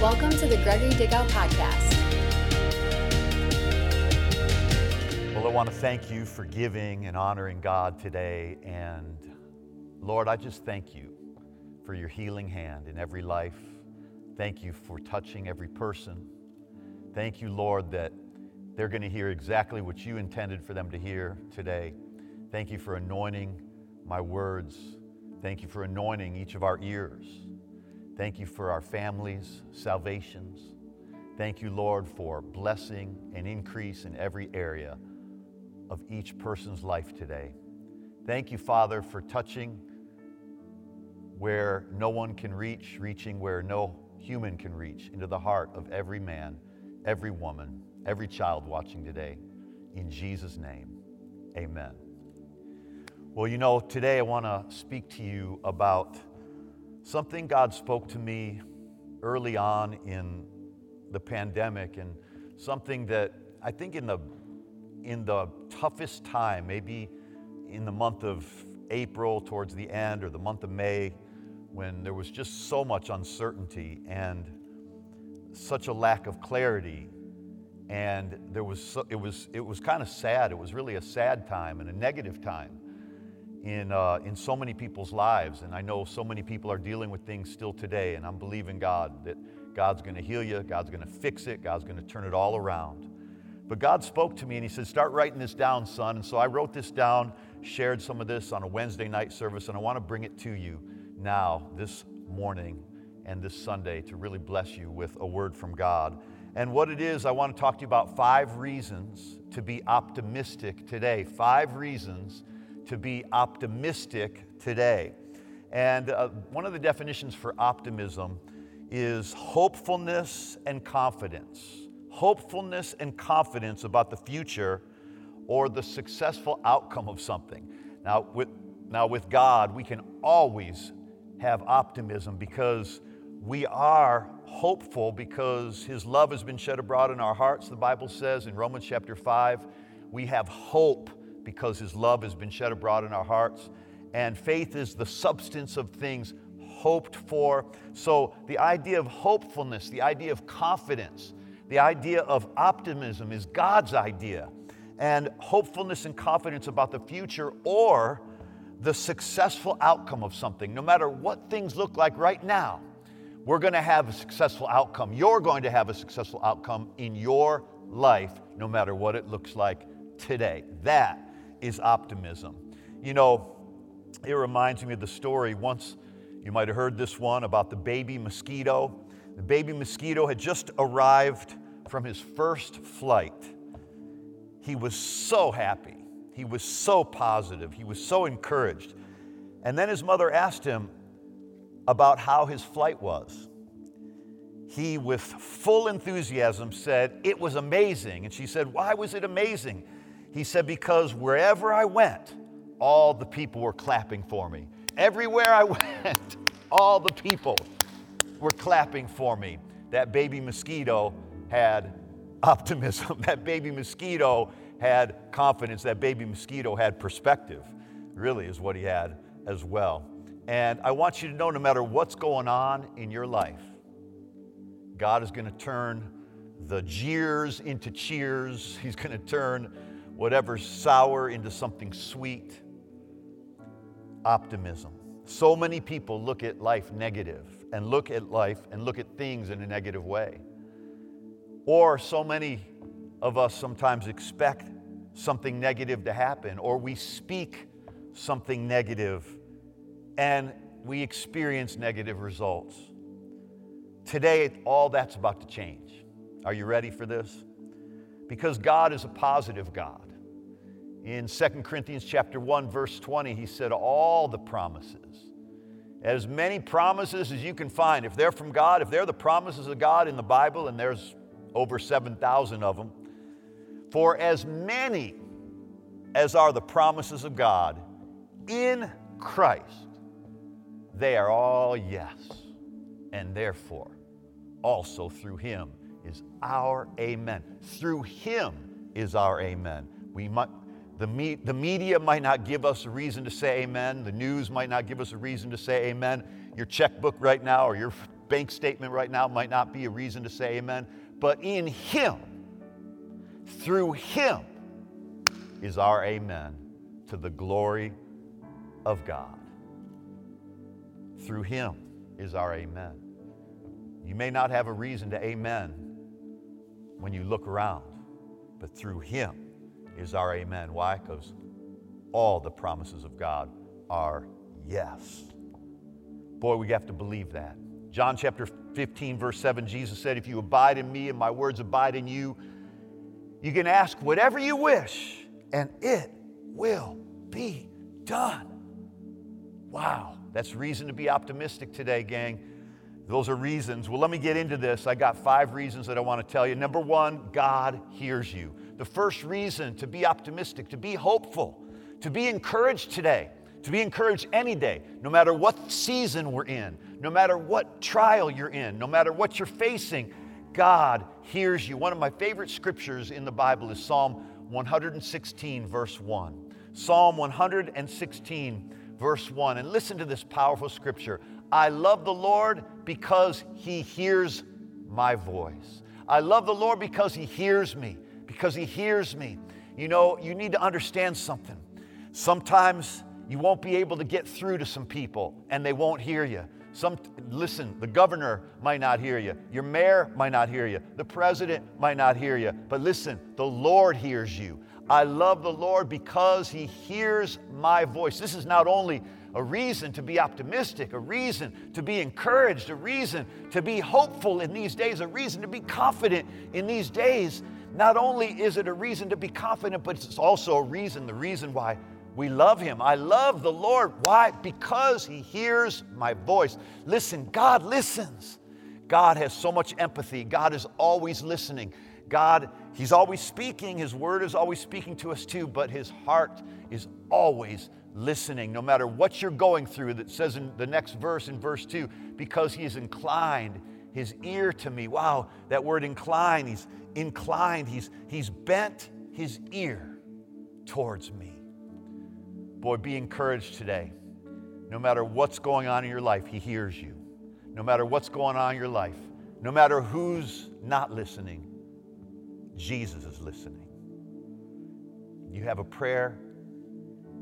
Welcome to the Gregory Dickow Podcast. Well, I want to thank you for giving and honoring God today. And Lord, I just thank you for your healing hand in every life. Thank you for touching every person. Thank you, Lord, that they're going to hear exactly what you intended for them to hear today. Thank you for anointing my words. Thank you for anointing each of our ears. Thank you for our families' salvations. Thank you, Lord, for blessing and increase in every area of each person's life today. Thank you, Father, for touching where no one can reach, reaching where no human can reach, into the heart of every man, every woman, every child watching today. In Jesus' name, amen. Well, you know, today I want to speak to you about something God spoke to me early on in the pandemic and something that I think in the in the toughest time, maybe in the month of April towards the end or the month of May when there was just so much uncertainty and such a lack of clarity. And there was so, it was it was kind of sad. It was really a sad time and a negative time in, uh, in so many people's lives. And I know so many people are dealing with things still today. And I'm believing God that God's going to heal you, God's going to fix it, God's going to turn it all around. But God spoke to me and He said, Start writing this down, son. And so I wrote this down, shared some of this on a Wednesday night service, and I want to bring it to you now, this morning, and this Sunday to really bless you with a word from God. And what it is, I want to talk to you about five reasons to be optimistic today. Five reasons to be optimistic today. And uh, one of the definitions for optimism is hopefulness and confidence. Hopefulness and confidence about the future or the successful outcome of something. Now, with, now, with God, we can always have optimism because we are hopeful because His love has been shed abroad in our hearts, the Bible says in Romans chapter 5. We have hope because his love has been shed abroad in our hearts. And faith is the substance of things hoped for. So the idea of hopefulness, the idea of confidence, the idea of optimism is God's idea. And hopefulness and confidence about the future or the successful outcome of something, no matter what things look like right now, we're going to have a successful outcome. You're going to have a successful outcome in your life, no matter what it looks like today. That is optimism. You know, it reminds me of the story once you might have heard this one about the baby mosquito. The baby mosquito had just arrived from his first flight. He was so happy. He was so positive. He was so encouraged. And then his mother asked him about how his flight was. He, with full enthusiasm, said, It was amazing. And she said, Why was it amazing? He said, Because wherever I went, all the people were clapping for me. Everywhere I went, all the people were clapping for me. That baby mosquito had optimism. That baby mosquito had confidence. That baby mosquito had perspective, really, is what he had as well. And I want you to know no matter what's going on in your life, God is going to turn the jeers into cheers. He's going to turn whatever's sour into something sweet. Optimism. So many people look at life negative and look at life and look at things in a negative way. Or so many of us sometimes expect something negative to happen, or we speak something negative and we experience negative results. Today, all that's about to change. Are you ready for this? Because God is a positive God. In 2 Corinthians chapter 1 verse 20, he said all the promises. As many promises as you can find, if they're from God, if they're the promises of God in the Bible and there's over 7,000 of them, for as many as are the promises of God in Christ, they are all yes. And therefore, also through him is our amen. Through him is our amen. We might, the, me, the media might not give us a reason to say amen. The news might not give us a reason to say amen. Your checkbook right now or your bank statement right now might not be a reason to say amen, but in Him, through Him, is our amen to the glory of God. Through Him is our amen. You may not have a reason to amen when you look around, but through Him is our amen. Why? Because all the promises of God are yes. Boy, we have to believe that. John chapter 15, verse 7, Jesus said, If you abide in me and my words abide in you, you can ask whatever you wish, and it will be done. Wow, that's reason to be optimistic today, gang. Those are reasons. Well, let me get into this. I got five reasons that I want to tell you. Number one, God hears you. The first reason to be optimistic, to be hopeful, to be encouraged today, to be encouraged any day, no matter what season we're in, no matter what trial you're in, no matter what you're facing, God hears you. One of my favorite scriptures in the Bible is Psalm 116, verse 1. Psalm 116, verse 1. And listen to this powerful scripture. I love the Lord because he hears my voice. I love the Lord because he hears me, because he hears me. You know, you need to understand something. Sometimes you won't be able to get through to some people and they won't hear you. Some, listen, the governor might not hear you. Your mayor might not hear you. The president might not hear you. But listen, the Lord hears you. I love the Lord because he hears my voice. This is not only a reason to be optimistic, a reason to be encouraged, a reason to be hopeful in these days, a reason to be confident in these days. Not only is it a reason to be confident, but it's also a reason, the reason why we love him. I love the Lord. Why? Because he hears my voice. Listen, God listens. God has so much empathy. God is always listening. God, he's always speaking. His word is always speaking to us too, but his heart is always listening. No matter what you're going through, that says in the next verse, in verse 2, because he is inclined his ear to me. Wow, that word inclined, he's inclined, he's, he's bent his ear towards me. Boy, be encouraged today. No matter what's going on in your life, He hears you. No matter what's going on in your life, no matter who's not listening, Jesus is listening. You have a prayer,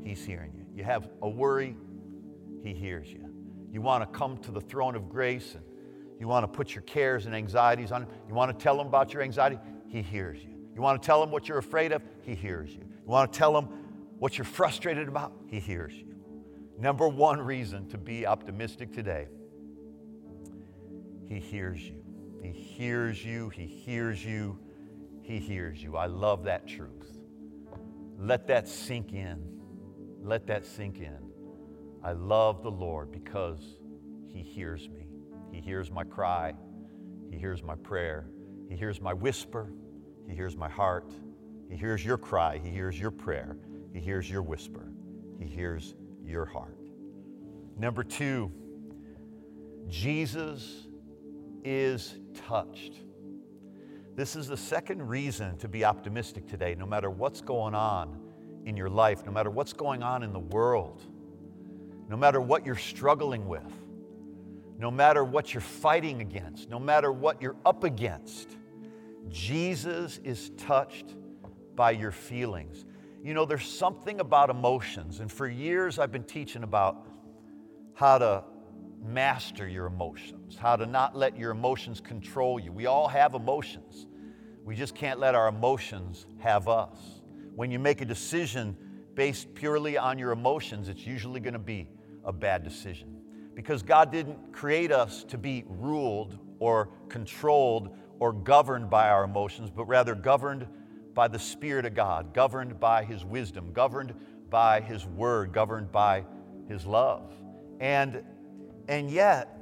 He's hearing you. You have a worry, He hears you. You want to come to the throne of grace and you want to put your cares and anxieties on Him. You want to tell Him about your anxiety, He hears you. You want to tell Him what you're afraid of, He hears you. You want to tell Him what you're frustrated about, He hears you. Number one reason to be optimistic today He hears you. He hears you. He hears you. He hears you. I love that truth. Let that sink in. Let that sink in. I love the Lord because He hears me. He hears my cry. He hears my prayer. He hears my whisper. He hears my heart. He hears your cry. He hears your prayer. He hears your whisper, He hears your heart. Number two, Jesus is touched. This is the second reason to be optimistic today, no matter what's going on in your life, no matter what's going on in the world, no matter what you're struggling with, no matter what you're fighting against, no matter what you're up against. Jesus is touched by your feelings. You know, there's something about emotions, and for years I've been teaching about how to master your emotions, how to not let your emotions control you. We all have emotions. We just can't let our emotions have us. When you make a decision based purely on your emotions, it's usually going to be a bad decision. Because God didn't create us to be ruled or controlled or governed by our emotions, but rather governed by the Spirit of God, governed by His wisdom, governed by His word, governed by His love. And, and yet,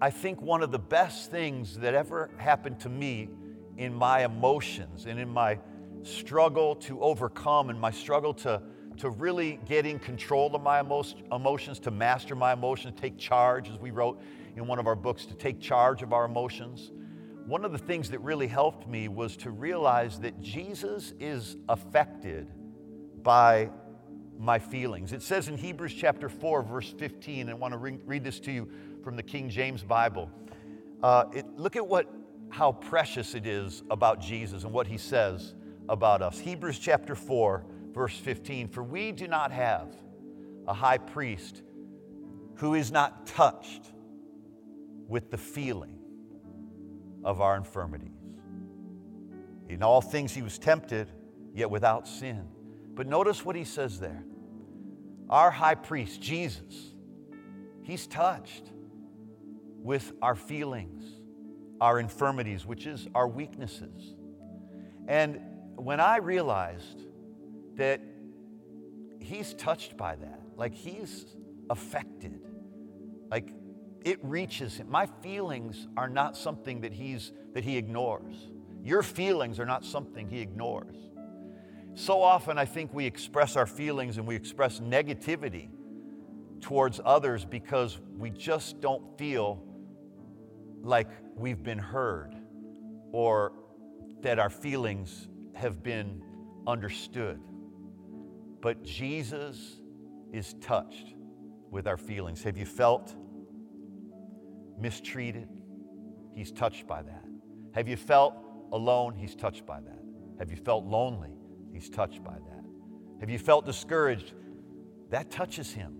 I think one of the best things that ever happened to me in my emotions and in my struggle to overcome and my struggle to, to really get in control of my emotions, to master my emotions, take charge, as we wrote in one of our books, to take charge of our emotions one of the things that really helped me was to realize that Jesus is affected by my feelings. It says in Hebrews chapter 4, verse 15, and I want to re- read this to you from the King James Bible. Uh, it, look at what, how precious it is about Jesus and what he says about us. Hebrews chapter 4, verse 15 For we do not have a high priest who is not touched with the feeling of our infirmities. In all things he was tempted, yet without sin. But notice what he says there. Our high priest, Jesus, he's touched with our feelings, our infirmities, which is our weaknesses. And when I realized that he's touched by that, like he's affected, like it reaches him. My feelings are not something that he's that he ignores. Your feelings are not something he ignores. So often I think we express our feelings and we express negativity towards others because we just don't feel like we've been heard or that our feelings have been understood. But Jesus is touched with our feelings. Have you felt mistreated? He's touched by that. Have you felt alone? He's touched by that. Have you felt lonely? He's touched by that. Have you felt discouraged? That touches him.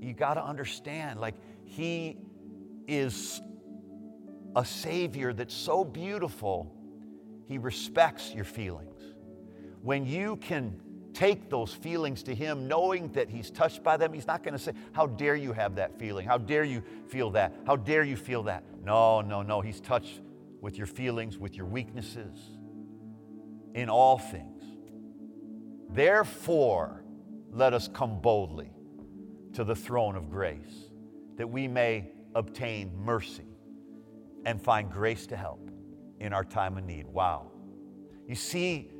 You got to understand, like, he is a Savior that's so beautiful, he respects your feelings. When you can take those feelings to Him, knowing that He's touched by them. He's not going to say, How dare you have that feeling? How dare you feel that? How dare you feel that? No, no, no. He's touched with your feelings, with your weaknesses, in all things. Therefore, let us come boldly to the throne of grace that we may obtain mercy and find grace to help in our time of need. Wow. You see,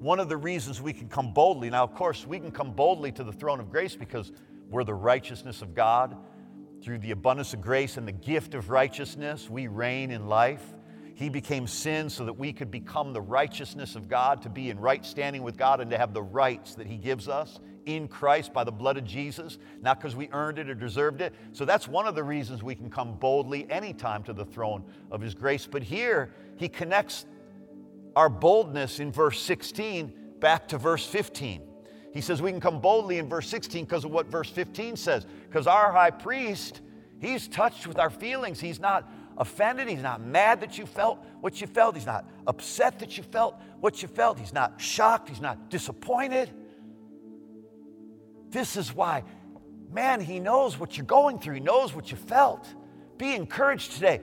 one of the reasons we can come boldly, now, of course, we can come boldly to the throne of grace because we're the righteousness of God. Through the abundance of grace and the gift of righteousness, we reign in life. He became sin so that we could become the righteousness of God, to be in right standing with God, and to have the rights that He gives us in Christ by the blood of Jesus, not because we earned it or deserved it. So that's one of the reasons we can come boldly anytime to the throne of His grace. But here, He connects our boldness in verse 16 back to verse 15. He says we can come boldly in verse 16 because of what verse 15 says. Because our high priest, he's touched with our feelings. He's not offended. He's not mad that you felt what you felt. He's not upset that you felt what you felt. He's not shocked. He's not disappointed. This is why, man, he knows what you're going through. He knows what you felt. Be encouraged today.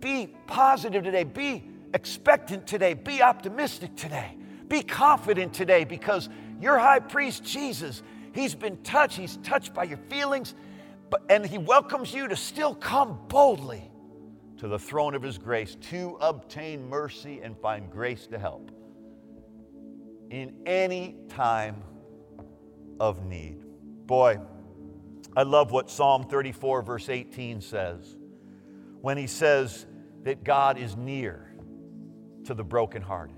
Be positive today. Be expectant today. Be optimistic today. Be confident today because your high priest, Jesus, he's been touched. He's touched by your feelings, but, and he welcomes you to still come boldly to the throne of his grace to obtain mercy and find grace to help in any time of need. Boy, I love what Psalm 34, verse 18 says when he says that God is near to the brokenhearted.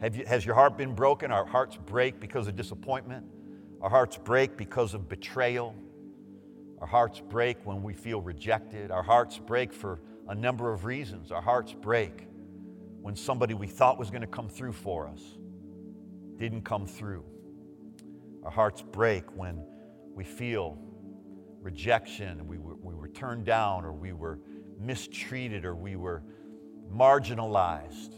Have you, has your heart been broken? Our hearts break because of disappointment. Our hearts break because of betrayal. Our hearts break when we feel rejected. Our hearts break for a number of reasons. Our hearts break when somebody we thought was going to come through for us didn't come through. Our hearts break when we feel rejection, we were, we were turned down, or we were mistreated, or we were marginalized.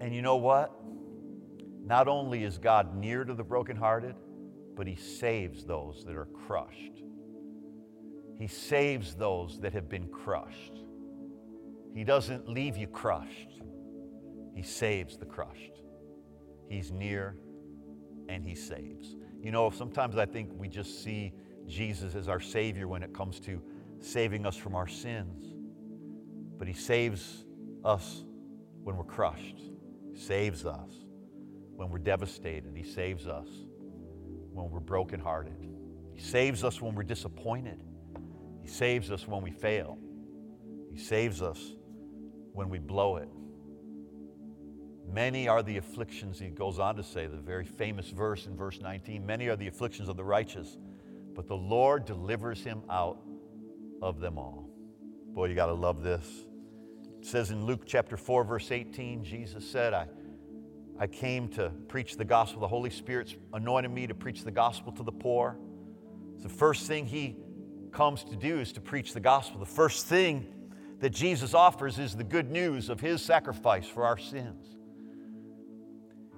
And you know what? Not only is God near to the brokenhearted, but He saves those that are crushed. He saves those that have been crushed. He doesn't leave you crushed, He saves the crushed. He's near and He saves. You know, sometimes I think we just see Jesus as our Savior when it comes to saving us from our sins but He saves us when we're crushed. He saves us when we're devastated. He saves us when we're brokenhearted. He saves us when we're disappointed. He saves us when we fail. He saves us when we blow it. Many are the afflictions, he goes on to say, the very famous verse in verse 19 many are the afflictions of the righteous, but the Lord delivers him out of them all. Boy, you got to love this. It says in Luke chapter 4, verse 18, Jesus said, I, I came to preach the gospel. The Holy Spirit's anointed me to preach the gospel to the poor. the first thing he comes to do is to preach the gospel. The first thing that Jesus offers is the good news of his sacrifice for our sins.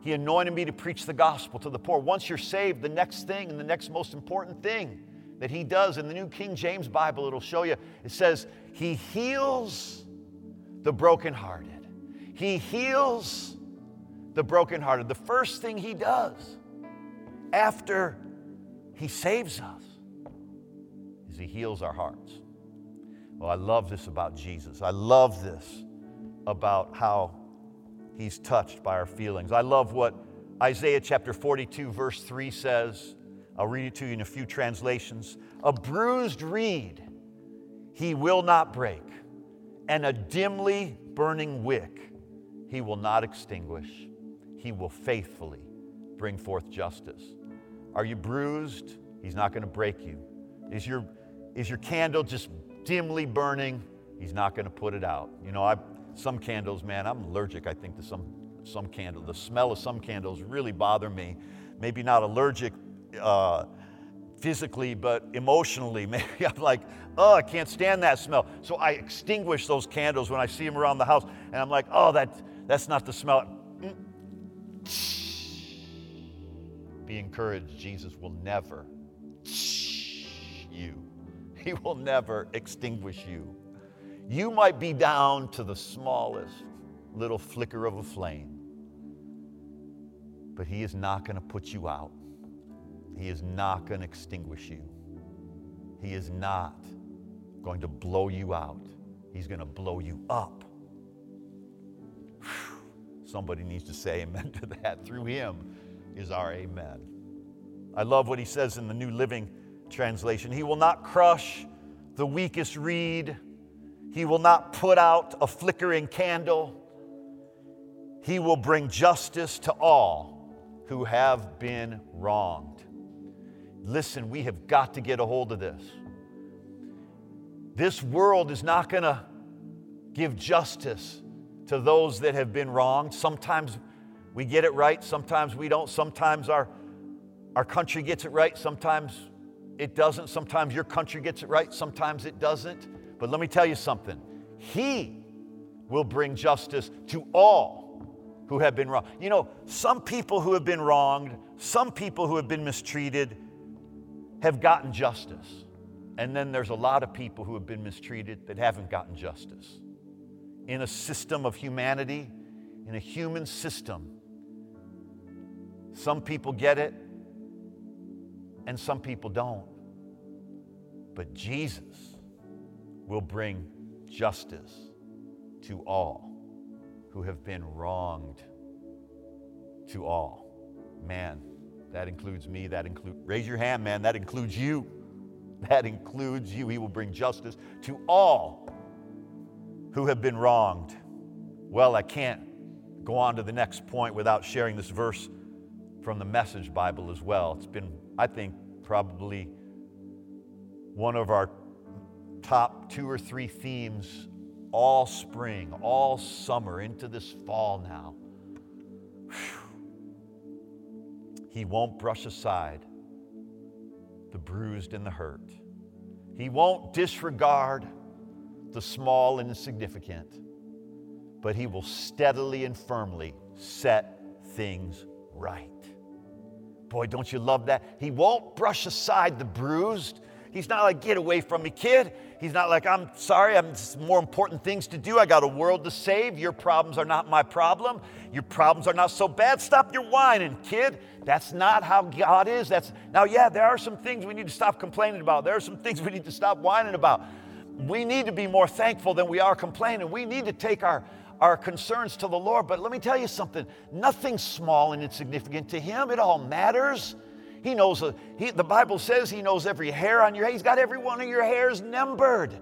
He anointed me to preach the gospel to the poor. Once you're saved, the next thing and the next most important thing that he does in the New King James Bible, it'll show you, it says, He heals the brokenhearted. He heals the brokenhearted. The first thing he does after he saves us is he heals our hearts. Well, I love this about Jesus. I love this about how he's touched by our feelings. I love what Isaiah chapter 42, verse 3 says. I'll read it to you in a few translations. A bruised reed he will not break, and a dimly burning wick he will not extinguish. He will faithfully bring forth justice. Are you bruised? He's not going to break you. Is your, is your candle just dimly burning? He's not going to put it out. You know, I, some candles, man, I'm allergic, I think, to some, some candles. The smell of some candles really bother me. Maybe not allergic uh, physically, but emotionally. Maybe I'm like, oh, I can't stand that smell. So I extinguish those candles when I see them around the house, and I'm like, oh, that, that's not the smell. Mm. Be encouraged, Jesus will never you. He will never extinguish you. You might be down to the smallest little flicker of a flame, but He is not going to put you out. He is not going to extinguish you. He is not going to blow you out. He's going to blow you up. Whew. Somebody needs to say amen to that. Through Him is our amen. I love what He says in the New Living Translation. He will not crush the weakest reed he will not put out a flickering candle. He will bring justice to all who have been wronged. Listen, we have got to get a hold of this. This world is not going to give justice to those that have been wronged. Sometimes we get it right, sometimes we don't. Sometimes our, our country gets it right, sometimes it doesn't. Sometimes your country gets it right, sometimes it doesn't. But let me tell you something He will bring justice to all who have been wronged. You know, some people who have been wronged, some people who have been mistreated have gotten justice. And then there's a lot of people who have been mistreated that haven't gotten justice. In a system of humanity, in a human system, some people get it and some people don't. But Jesus will bring justice to all who have been wronged. To all. Man, that includes me. That includes, raise your hand, man. That includes you. That includes you. He will bring justice to all who have been wronged. Well, I can't go on to the next point without sharing this verse from the Message Bible as well. It's been, I think, probably one of our top two or three themes all spring, all summer, into this fall now. Whew. He won't brush aside the bruised and the hurt. He won't disregard the small and insignificant, but He will steadily and firmly set things right. Boy, don't you love that? He won't brush aside the bruised He's not like, get away from me, kid. He's not like, I'm sorry, I'm more important things to do. I got a world to save. Your problems are not my problem. Your problems are not so bad. Stop your whining, kid. That's not how God is. That's now, yeah, there are some things we need to stop complaining about. There are some things we need to stop whining about. We need to be more thankful than we are complaining. We need to take our our concerns to the Lord. But let me tell you something nothing's small and insignificant to Him. It all matters. He knows, uh, he, the Bible says He knows every hair on your head. He's got every one of your hairs numbered.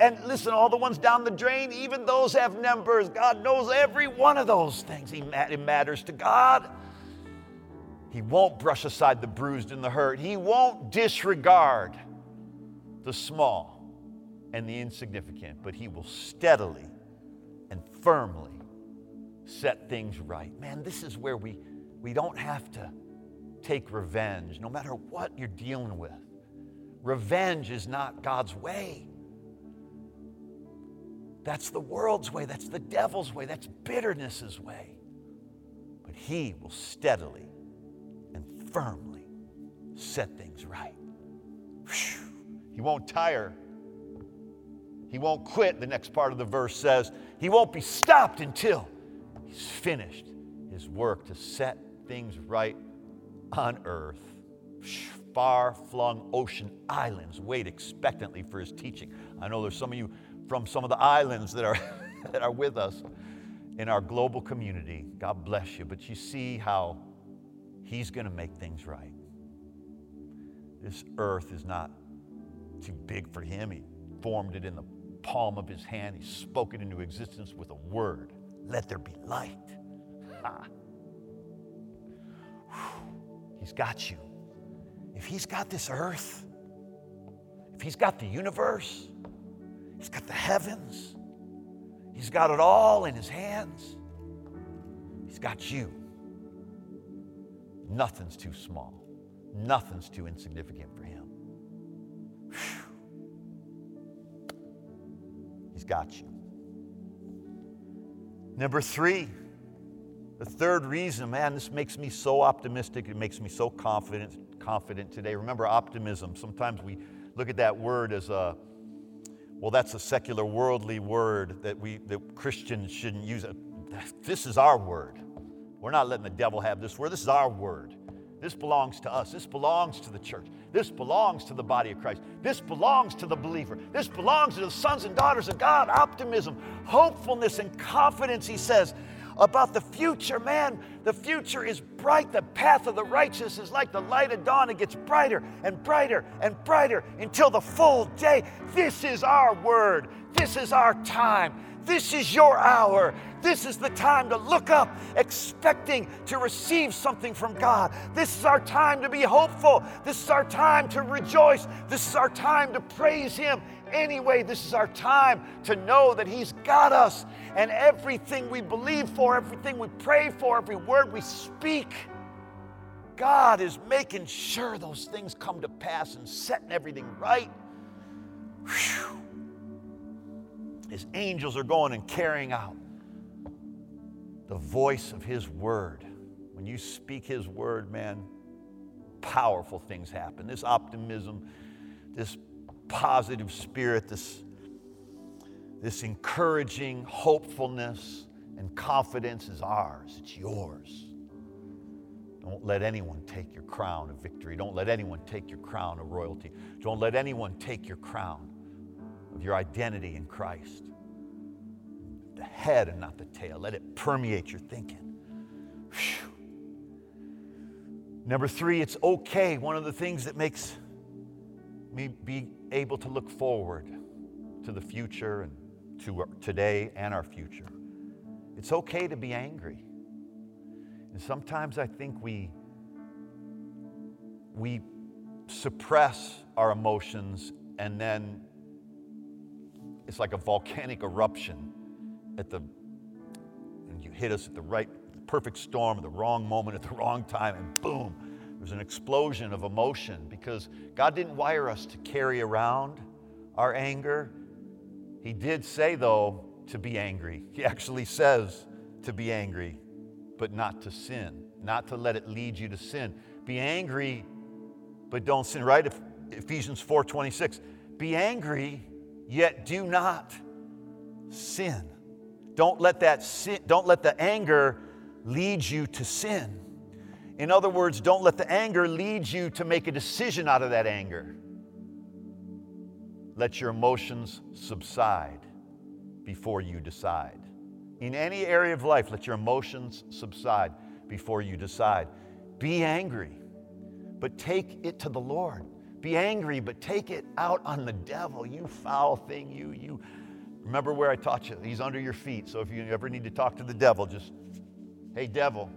And listen, all the ones down the drain, even those have numbers. God knows every one of those things. He, it matters to God. He won't brush aside the bruised and the hurt. He won't disregard the small and the insignificant, but He will steadily and firmly set things right. Man, this is where we, we don't have to take revenge, no matter what you're dealing with. Revenge is not God's way. That's the world's way, that's the devil's way, that's bitterness's way. But He will steadily and firmly set things right. He won't tire. He won't quit, the next part of the verse says. He won't be stopped until he's finished his work to set things right on earth. Far flung ocean islands wait expectantly for his teaching. I know there's some of you from some of the islands that are, that are with us in our global community. God bless you. But you see how he's going to make things right. This earth is not too big for him. He formed it in the palm of his hand. He spoke it into existence with a word. Let there be light. Ha. He's got you. If he's got this earth, if he's got the universe, he's got the heavens, he's got it all in his hands, he's got you. Nothing's too small, nothing's too insignificant for him. Whew. He's got you. Number three, the third reason, man, this makes me so optimistic. It makes me so confident, confident today. Remember optimism. Sometimes we look at that word as a, well, that's a secular, worldly word that we that Christians shouldn't use. This is our word. We're not letting the devil have this word. This is our word. This belongs to us. This belongs to the church. This belongs to the body of Christ. This belongs to the believer. This belongs to the sons and daughters of God. Optimism, hopefulness, and confidence, he says, about the future. Man, the future is bright. The path of the righteous is like the light of dawn. It gets brighter and brighter and brighter until the full day. This is our word. This is our time. This is your hour. This is the time to look up, expecting to receive something from God. This is our time to be hopeful. This is our time to rejoice. This is our time to praise Him. Anyway, this is our time to know that He's got us and everything we believe for, everything we pray for, every word we speak. God is making sure those things come to pass and setting everything right. Whew. His angels are going and carrying out the voice of His word. When you speak His word, man, powerful things happen. This optimism, this positive spirit, this, this encouraging hopefulness and confidence is ours. It's yours. Don't let anyone take your crown of victory. Don't let anyone take your crown of royalty. Don't let anyone take your crown of your identity in Christ. The head and not the tail. Let it permeate your thinking. Whew. Number three, it's okay. One of the things that makes me be able to look forward to the future and to today and our future. It's okay to be angry. And sometimes I think we, we suppress our emotions and then it's like a volcanic eruption at the and you hit us at the right perfect storm at the wrong moment at the wrong time and boom there's an explosion of emotion because god didn't wire us to carry around our anger he did say though to be angry he actually says to be angry but not to sin not to let it lead you to sin be angry but don't sin right ephesians 4.26 be angry yet do not sin. Don't let that sin, don't let the anger lead you to sin. In other words, don't let the anger lead you to make a decision out of that anger. Let your emotions subside before you decide. In any area of life, let your emotions subside before you decide. Be angry, but take it to the Lord. Be angry, but take it out on the devil. You foul thing, you, you. Remember where I taught you? He's under your feet. So if you ever need to talk to the devil, just, hey, devil,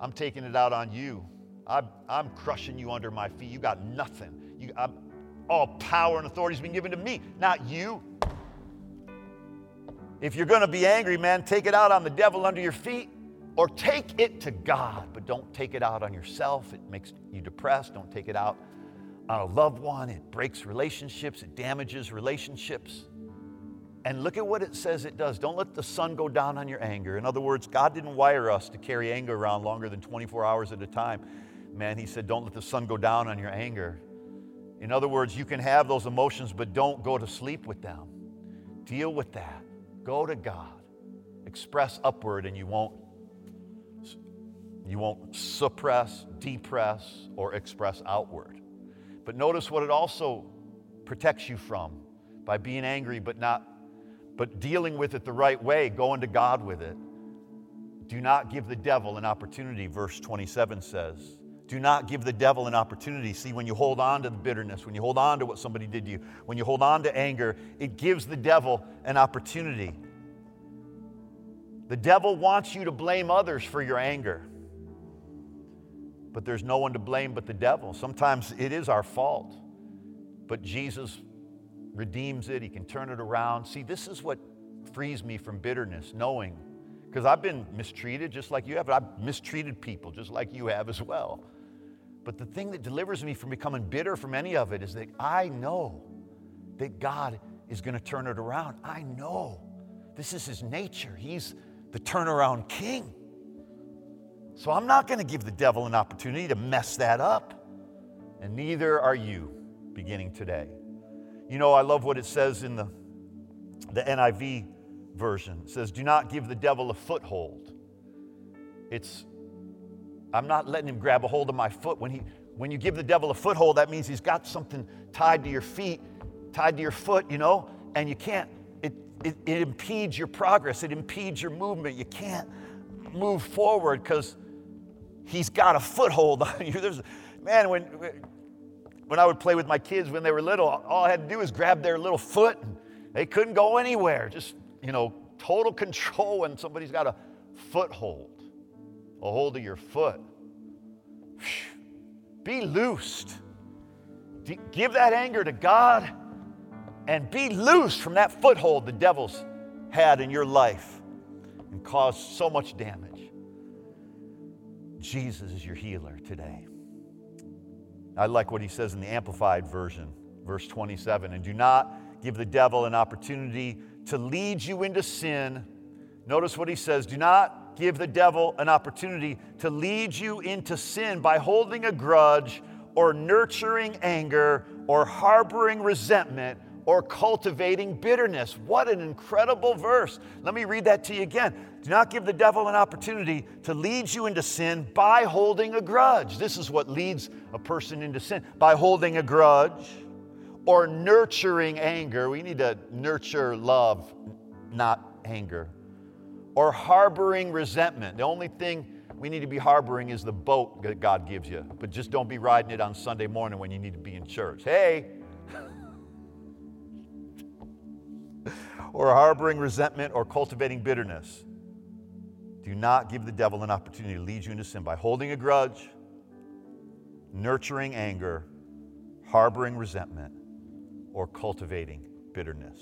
I'm taking it out on you. I'm, I'm crushing you under my feet. You got nothing. You, I'm, All power and authority has been given to me, not you. If you're going to be angry, man, take it out on the devil under your feet or take it to God, but don't take it out on yourself. It makes you depressed. Don't take it out on a loved one. It breaks relationships, it damages relationships. And look at what it says it does. Don't let the sun go down on your anger. In other words, God didn't wire us to carry anger around longer than 24 hours at a time. Man, He said, don't let the sun go down on your anger. In other words, you can have those emotions, but don't go to sleep with them. Deal with that. Go to God. Express upward, and you won't you won't suppress, depress, or express outward. But notice what it also protects you from by being angry but not but dealing with it the right way, going to God with it. Do not give the devil an opportunity, verse 27 says. Do not give the devil an opportunity. See, when you hold on to the bitterness, when you hold on to what somebody did to you, when you hold on to anger, it gives the devil an opportunity. The devil wants you to blame others for your anger. But there's no one to blame but the devil. Sometimes it is our fault. But Jesus redeems it, He can turn it around. See, this is what frees me from bitterness, knowing, because I've been mistreated just like you have. but I've mistreated people just like you have as well. But the thing that delivers me from becoming bitter from any of it is that I know that God is going to turn it around. I know this is His nature. He's the turnaround king. So I'm not going to give the devil an opportunity to mess that up. And neither are you beginning today. You know, I love what it says in the, the NIV version. It says, Do not give the devil a foothold. It's, I'm not letting him grab a hold of my foot. When, he, when you give the devil a foothold, that means he's got something tied to your feet, tied to your foot, you know, and you can't, it, it, it impedes your progress, it impedes your movement. You can't move forward because he's got a foothold on you. There's, man, when, when I would play with my kids when they were little, all I had to do was grab their little foot and they couldn't go anywhere. Just, you know, total control when somebody's got a foothold, a hold of your foot. Be loosed. Give that anger to God and be loosed from that foothold the devil's had in your life and caused so much damage. Jesus is your healer today. I like what he says in the Amplified Version, verse 27 and do not give the devil an opportunity to lead you into sin. Notice what he says do not give the devil an opportunity to lead you into sin by holding a grudge or nurturing anger or harboring resentment or cultivating bitterness. What an incredible verse. Let me read that to you again. Do not give the devil an opportunity to lead you into sin by holding a grudge. This is what leads a person into sin by holding a grudge or nurturing anger. We need to nurture love, not anger. Or harboring resentment. The only thing we need to be harboring is the boat that God gives you. But just don't be riding it on Sunday morning when you need to be in church. Hey, or harboring resentment or cultivating bitterness. Do not give the devil an opportunity to lead you into sin by holding a grudge, nurturing anger, harboring resentment, or cultivating bitterness.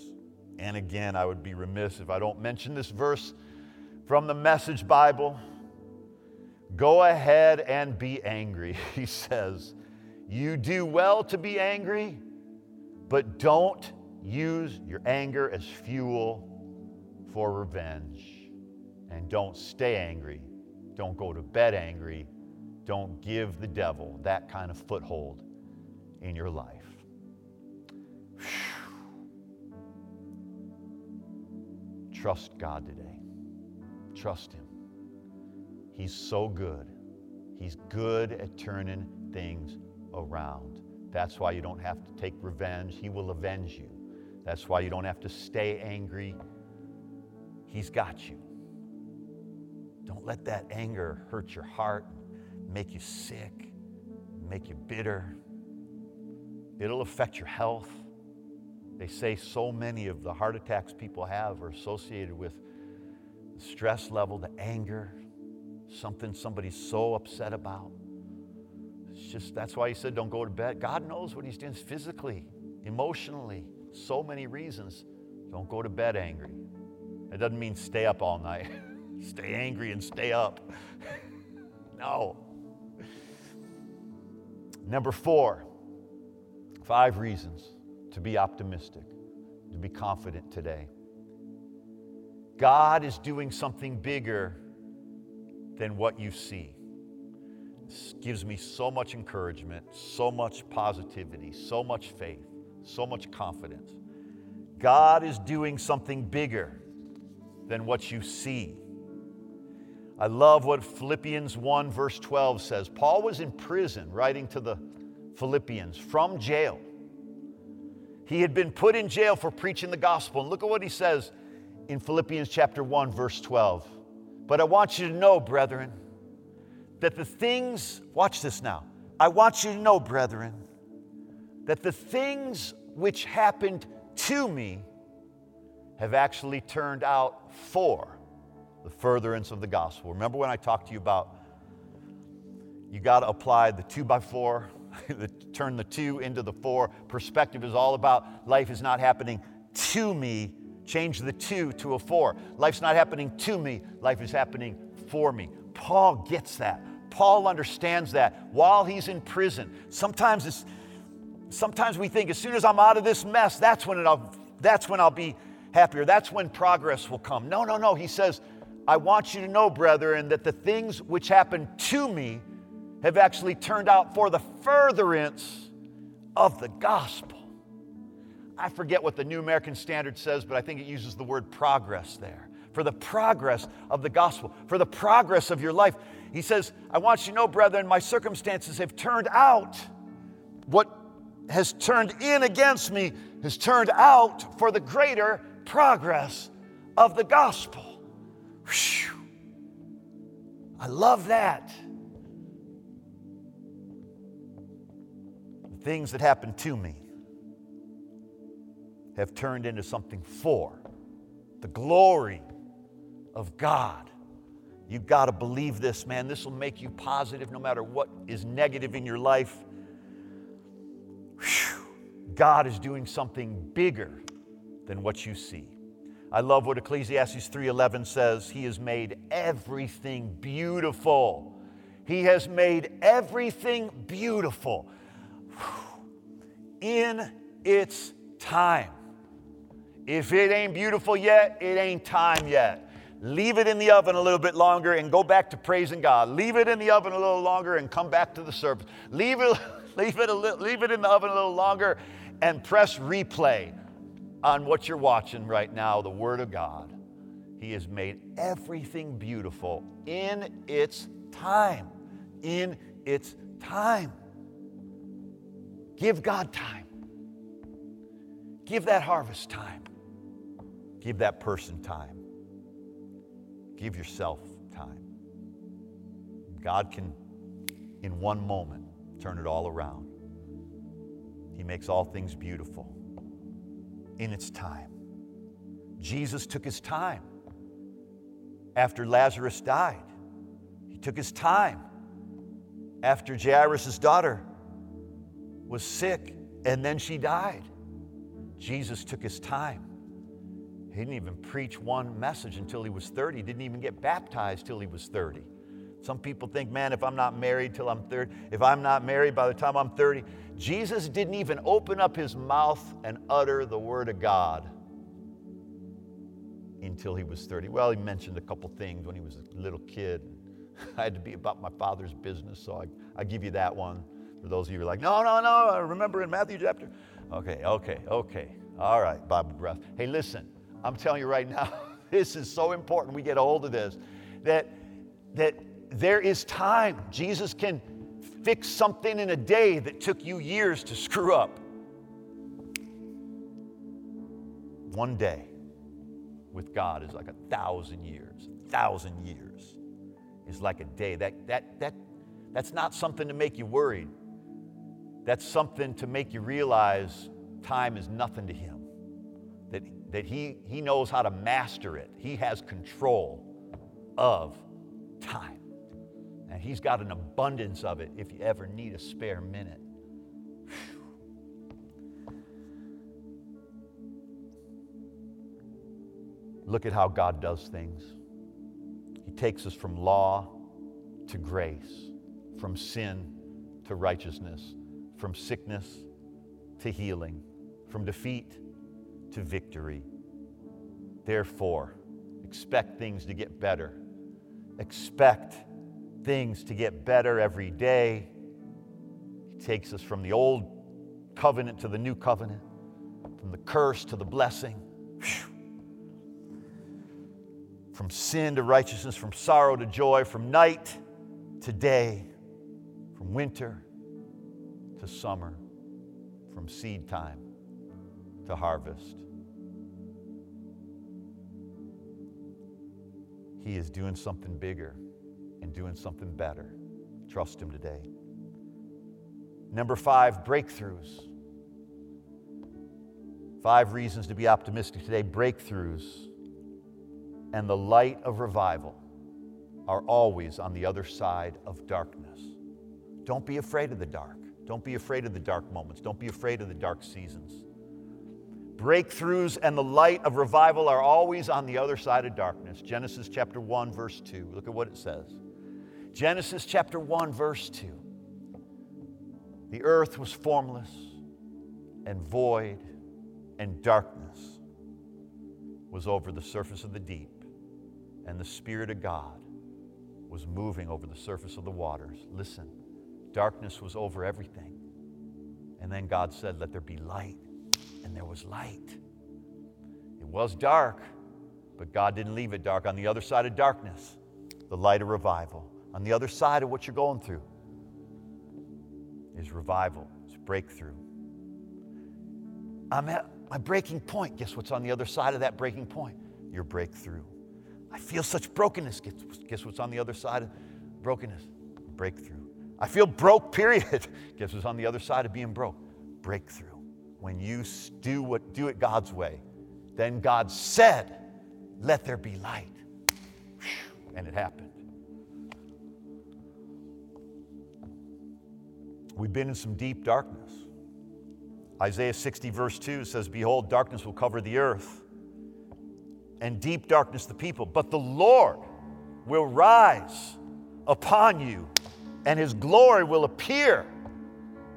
And again, I would be remiss if I don't mention this verse from the Message Bible. Go ahead and be angry, he says. You do well to be angry, but don't use your anger as fuel for revenge. And don't stay angry. Don't go to bed angry. Don't give the devil that kind of foothold in your life. Trust God today. Trust Him. He's so good. He's good at turning things around. That's why you don't have to take revenge. He will avenge you. That's why you don't have to stay angry. He's got you. Don't let that anger hurt your heart, make you sick, make you bitter. It'll affect your health. They say so many of the heart attacks people have are associated with the stress level, the anger, something somebody's so upset about. It's just that's why he said don't go to bed. God knows what he's doing physically. emotionally, so many reasons. Don't go to bed angry. It doesn't mean stay up all night. stay angry and stay up. no. Number four, five reasons to be optimistic, to be confident today. God is doing something bigger than what you see. This gives me so much encouragement, so much positivity, so much faith, so much confidence. God is doing something bigger than what you see. I love what Philippians 1, verse 12 says. Paul was in prison writing to the Philippians from jail. He had been put in jail for preaching the gospel. And look at what he says in Philippians chapter 1, verse 12. But I want you to know, brethren, that the things, watch this now, I want you to know, brethren, that the things which happened to me have actually turned out for the furtherance of the gospel. Remember when I talked to you about you got to apply the two by four, the, turn the two into the four. Perspective is all about life is not happening to me. Change the two to a four. Life's not happening to me, life is happening for me. Paul gets that. Paul understands that while he's in prison. Sometimes it's sometimes we think as soon as I'm out of this mess, that's when I'll that's when I'll be happier. That's when progress will come. No, no, no. He says, I want you to know, brethren, that the things which happened to me have actually turned out for the furtherance of the gospel. I forget what the New American Standard says, but I think it uses the word progress there. For the progress of the gospel, for the progress of your life. He says, I want you to know, brethren, my circumstances have turned out. What has turned in against me has turned out for the greater progress of the gospel. Whew. I love that. The things that happened to me have turned into something for the glory of God. You've got to believe this, man. This will make you positive no matter what is negative in your life. Whew. God is doing something bigger than what you see. I love what Ecclesiastes 3:11 says, he has made everything beautiful. He has made everything beautiful in its time. If it ain't beautiful yet, it ain't time yet. Leave it in the oven a little bit longer and go back to praising God. Leave it in the oven a little longer and come back to the service. Leave it, leave it, a li- leave it in the oven a little longer and press replay on what you're watching right now, the Word of God. He has made everything beautiful in its time. In its time. Give God time. Give that harvest time. Give that person time. Give yourself time. God can, in one moment, turn it all around. He makes all things beautiful in its time. Jesus took his time after Lazarus died. He took his time after Jairus' daughter was sick and then she died. Jesus took his time. He didn't even preach one message until he was 30. He didn't even get baptized till he was 30. Some people think, man, if I'm not married till I'm 30, if I'm not married by the time I'm 30, Jesus didn't even open up his mouth and utter the word of God until he was 30. Well, he mentioned a couple things when he was a little kid. I had to be about my father's business, so I, I give you that one. For those of you who are like, no, no, no, I remember in Matthew chapter. Okay, okay, okay. All right, Bible breath. Hey, listen, I'm telling you right now, this is so important we get a hold of this that, that there is time. Jesus can fix something in a day that took you years to screw up. One day with God is like a thousand years. A thousand years is like a day. That, that, that, that's not something to make you worried. That's something to make you realize time is nothing to Him. That, that he, he knows how to master it, He has control of time. And He's got an abundance of it if you ever need a spare minute. Look at how God does things. He takes us from law to grace, from sin to righteousness, from sickness to healing, from defeat to victory. Therefore, expect things to get better. Expect things to get better every day. He takes us from the old covenant to the new covenant, from the curse to the blessing. From sin to righteousness, from sorrow to joy, from night to day, from winter to summer, from seed time to harvest. He is doing something bigger and doing something better. Trust Him today. Number five, breakthroughs. Five reasons to be optimistic today breakthroughs and the light of revival are always on the other side of darkness. Don't be afraid of the dark. Don't be afraid of the dark moments. Don't be afraid of the dark seasons. Breakthroughs and the light of revival are always on the other side of darkness. Genesis chapter 1, verse 2. Look at what it says. Genesis chapter 1, verse 2. The earth was formless and void, and darkness was over the surface of the deep and the Spirit of God was moving over the surface of the waters. Listen, darkness was over everything. And then God said, Let there be light. And there was light. It was dark, but God didn't leave it dark. On the other side of darkness, the light of revival. On the other side of what you're going through is revival, it's breakthrough. I'm at my breaking point. Guess what's on the other side of that breaking point? Your breakthrough. I feel such brokenness. Guess, guess what's on the other side of brokenness? Breakthrough. I feel broke, period. Guess what's on the other side of being broke? Breakthrough. When you do, what, do it God's way, then God said, Let there be light. And it happened. We've been in some deep darkness. Isaiah 60, verse 2 says, Behold, darkness will cover the earth and deep darkness the people. But the Lord will rise upon you, and his glory will appear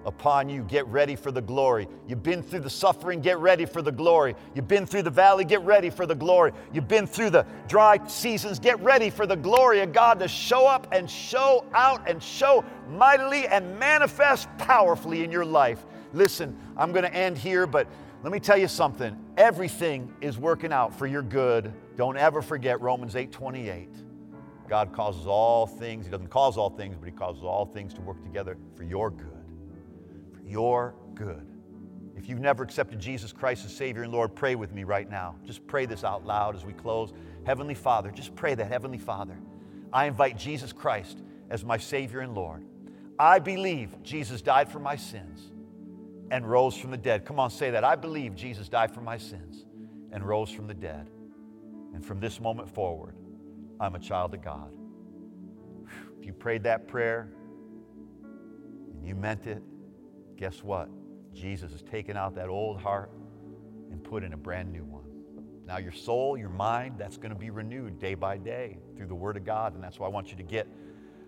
upon you. Get ready for the glory. You've been through the suffering, get ready for the glory. You've been through the valley, get ready for the glory. You've been through the dry seasons, get ready for the glory of God to show up and show out and show mightily and manifest powerfully in your life. Listen, I'm going to end here, but let me tell you something. Everything is working out for your good. Don't ever forget Romans 8:28. God causes all things, He doesn't cause all things, but He causes all things to work together for your good. For your good. If you've never accepted Jesus Christ as Savior and Lord, pray with me right now. Just pray this out loud as we close. Heavenly Father, just pray that, Heavenly Father. I invite Jesus Christ as my Savior and Lord. I believe Jesus died for my sins and rose from the dead. Come on, say that. I believe Jesus died for my sins and rose from the dead. And from this moment forward, I'm a child of God. If you prayed that prayer and you meant it, guess what? Jesus has taken out that old heart and put in a brand new one. Now, your soul, your mind, that's going to be renewed day by day through the Word of God. And that's why I want you to get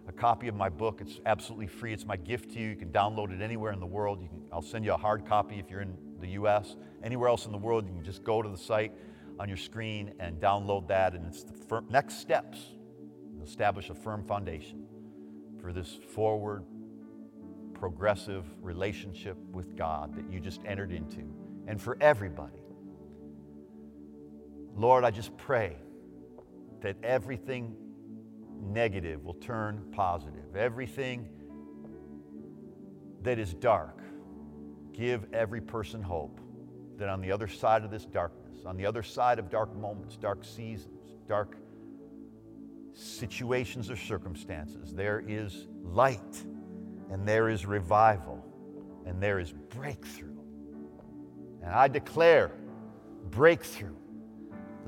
a copy of my book. It's absolutely free. It's my gift to you. You can download it anywhere in the world. Can, I'll send you a hard copy if you're in the U.S. Anywhere else in the world, you can just go to the site on your screen and download that. And it's the fir- next steps establish a firm foundation for this forward, progressive relationship with God that you just entered into, and for everybody. Lord, I just pray that everything negative will turn positive. Everything that is dark, give every person hope that on the other side of this darkness, on the other side of dark moments, dark seasons, dark situations or circumstances, there is light and there is revival and there is breakthrough. And I declare breakthrough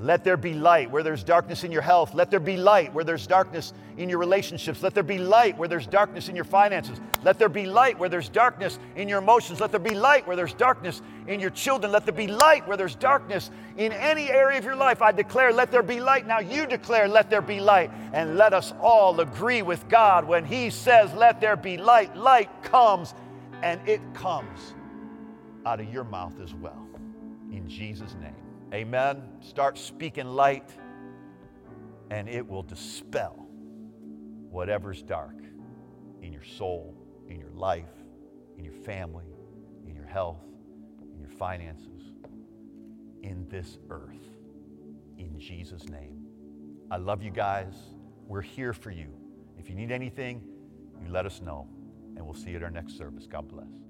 Let there be light where there's darkness in your health. Let there be light where there's darkness in your relationships. Let there be light where there's darkness in your finances. Let there be light where there's darkness in your emotions. Let there be light where there's darkness in your children. Let there be light where there's darkness in any area of your life. I declare, let there be light. Now you declare, let there be light. And let us all agree with God when He says, let there be light. Light comes, and it comes out of your mouth as well. In Jesus' name. Amen. Start speaking light, and it will dispel whatever's dark in your soul, in your life, in your family, in your health, in your finances, in this earth. In Jesus' name. I love you guys. We're here for you. If you need anything, you let us know, and we'll see you at our next service. God bless.